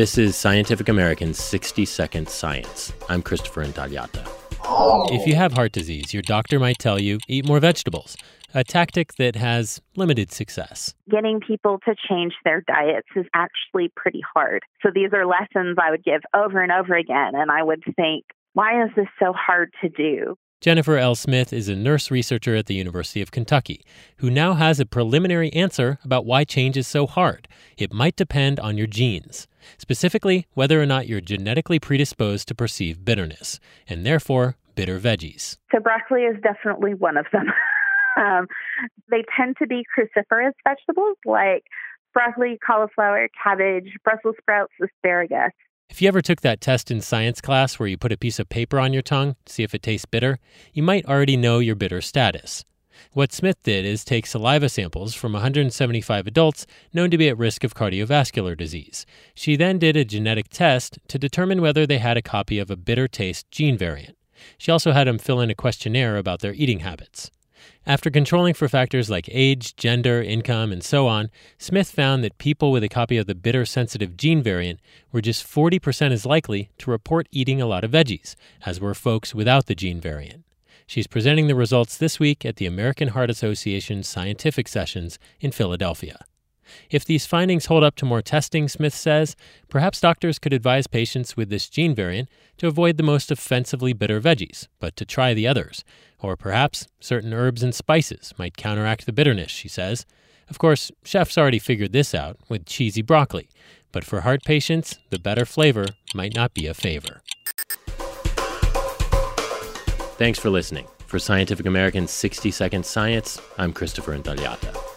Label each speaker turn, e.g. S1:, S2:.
S1: This is Scientific American's 60 Second Science. I'm Christopher Intagliata. If you have heart disease, your doctor might tell you eat more vegetables, a tactic that has limited success.
S2: Getting people to change their diets is actually pretty hard. So these are lessons I would give over and over again, and I would think, why is this so hard to do?
S1: Jennifer L. Smith is a nurse researcher at the University of Kentucky who now has a preliminary answer about why change is so hard. It might depend on your genes, specifically, whether or not you're genetically predisposed to perceive bitterness, and therefore bitter veggies.
S2: So, broccoli is definitely one of them. um, they tend to be cruciferous vegetables like broccoli, cauliflower, cabbage, Brussels sprouts, asparagus.
S1: If you ever took that test in science class where you put a piece of paper on your tongue to see if it tastes bitter, you might already know your bitter status. What Smith did is take saliva samples from 175 adults known to be at risk of cardiovascular disease. She then did a genetic test to determine whether they had a copy of a bitter taste gene variant. She also had them fill in a questionnaire about their eating habits. After controlling for factors like age, gender, income, and so on, Smith found that people with a copy of the bitter sensitive gene variant were just 40% as likely to report eating a lot of veggies, as were folks without the gene variant. She's presenting the results this week at the American Heart Association Scientific Sessions in Philadelphia. If these findings hold up to more testing, Smith says, perhaps doctors could advise patients with this gene variant to avoid the most offensively bitter veggies, but to try the others. Or perhaps certain herbs and spices might counteract the bitterness, she says. Of course, chefs already figured this out with cheesy broccoli, but for heart patients, the better flavor might not be a favor. Thanks for listening. For Scientific American's 60 Second Science, I'm Christopher Intagliata.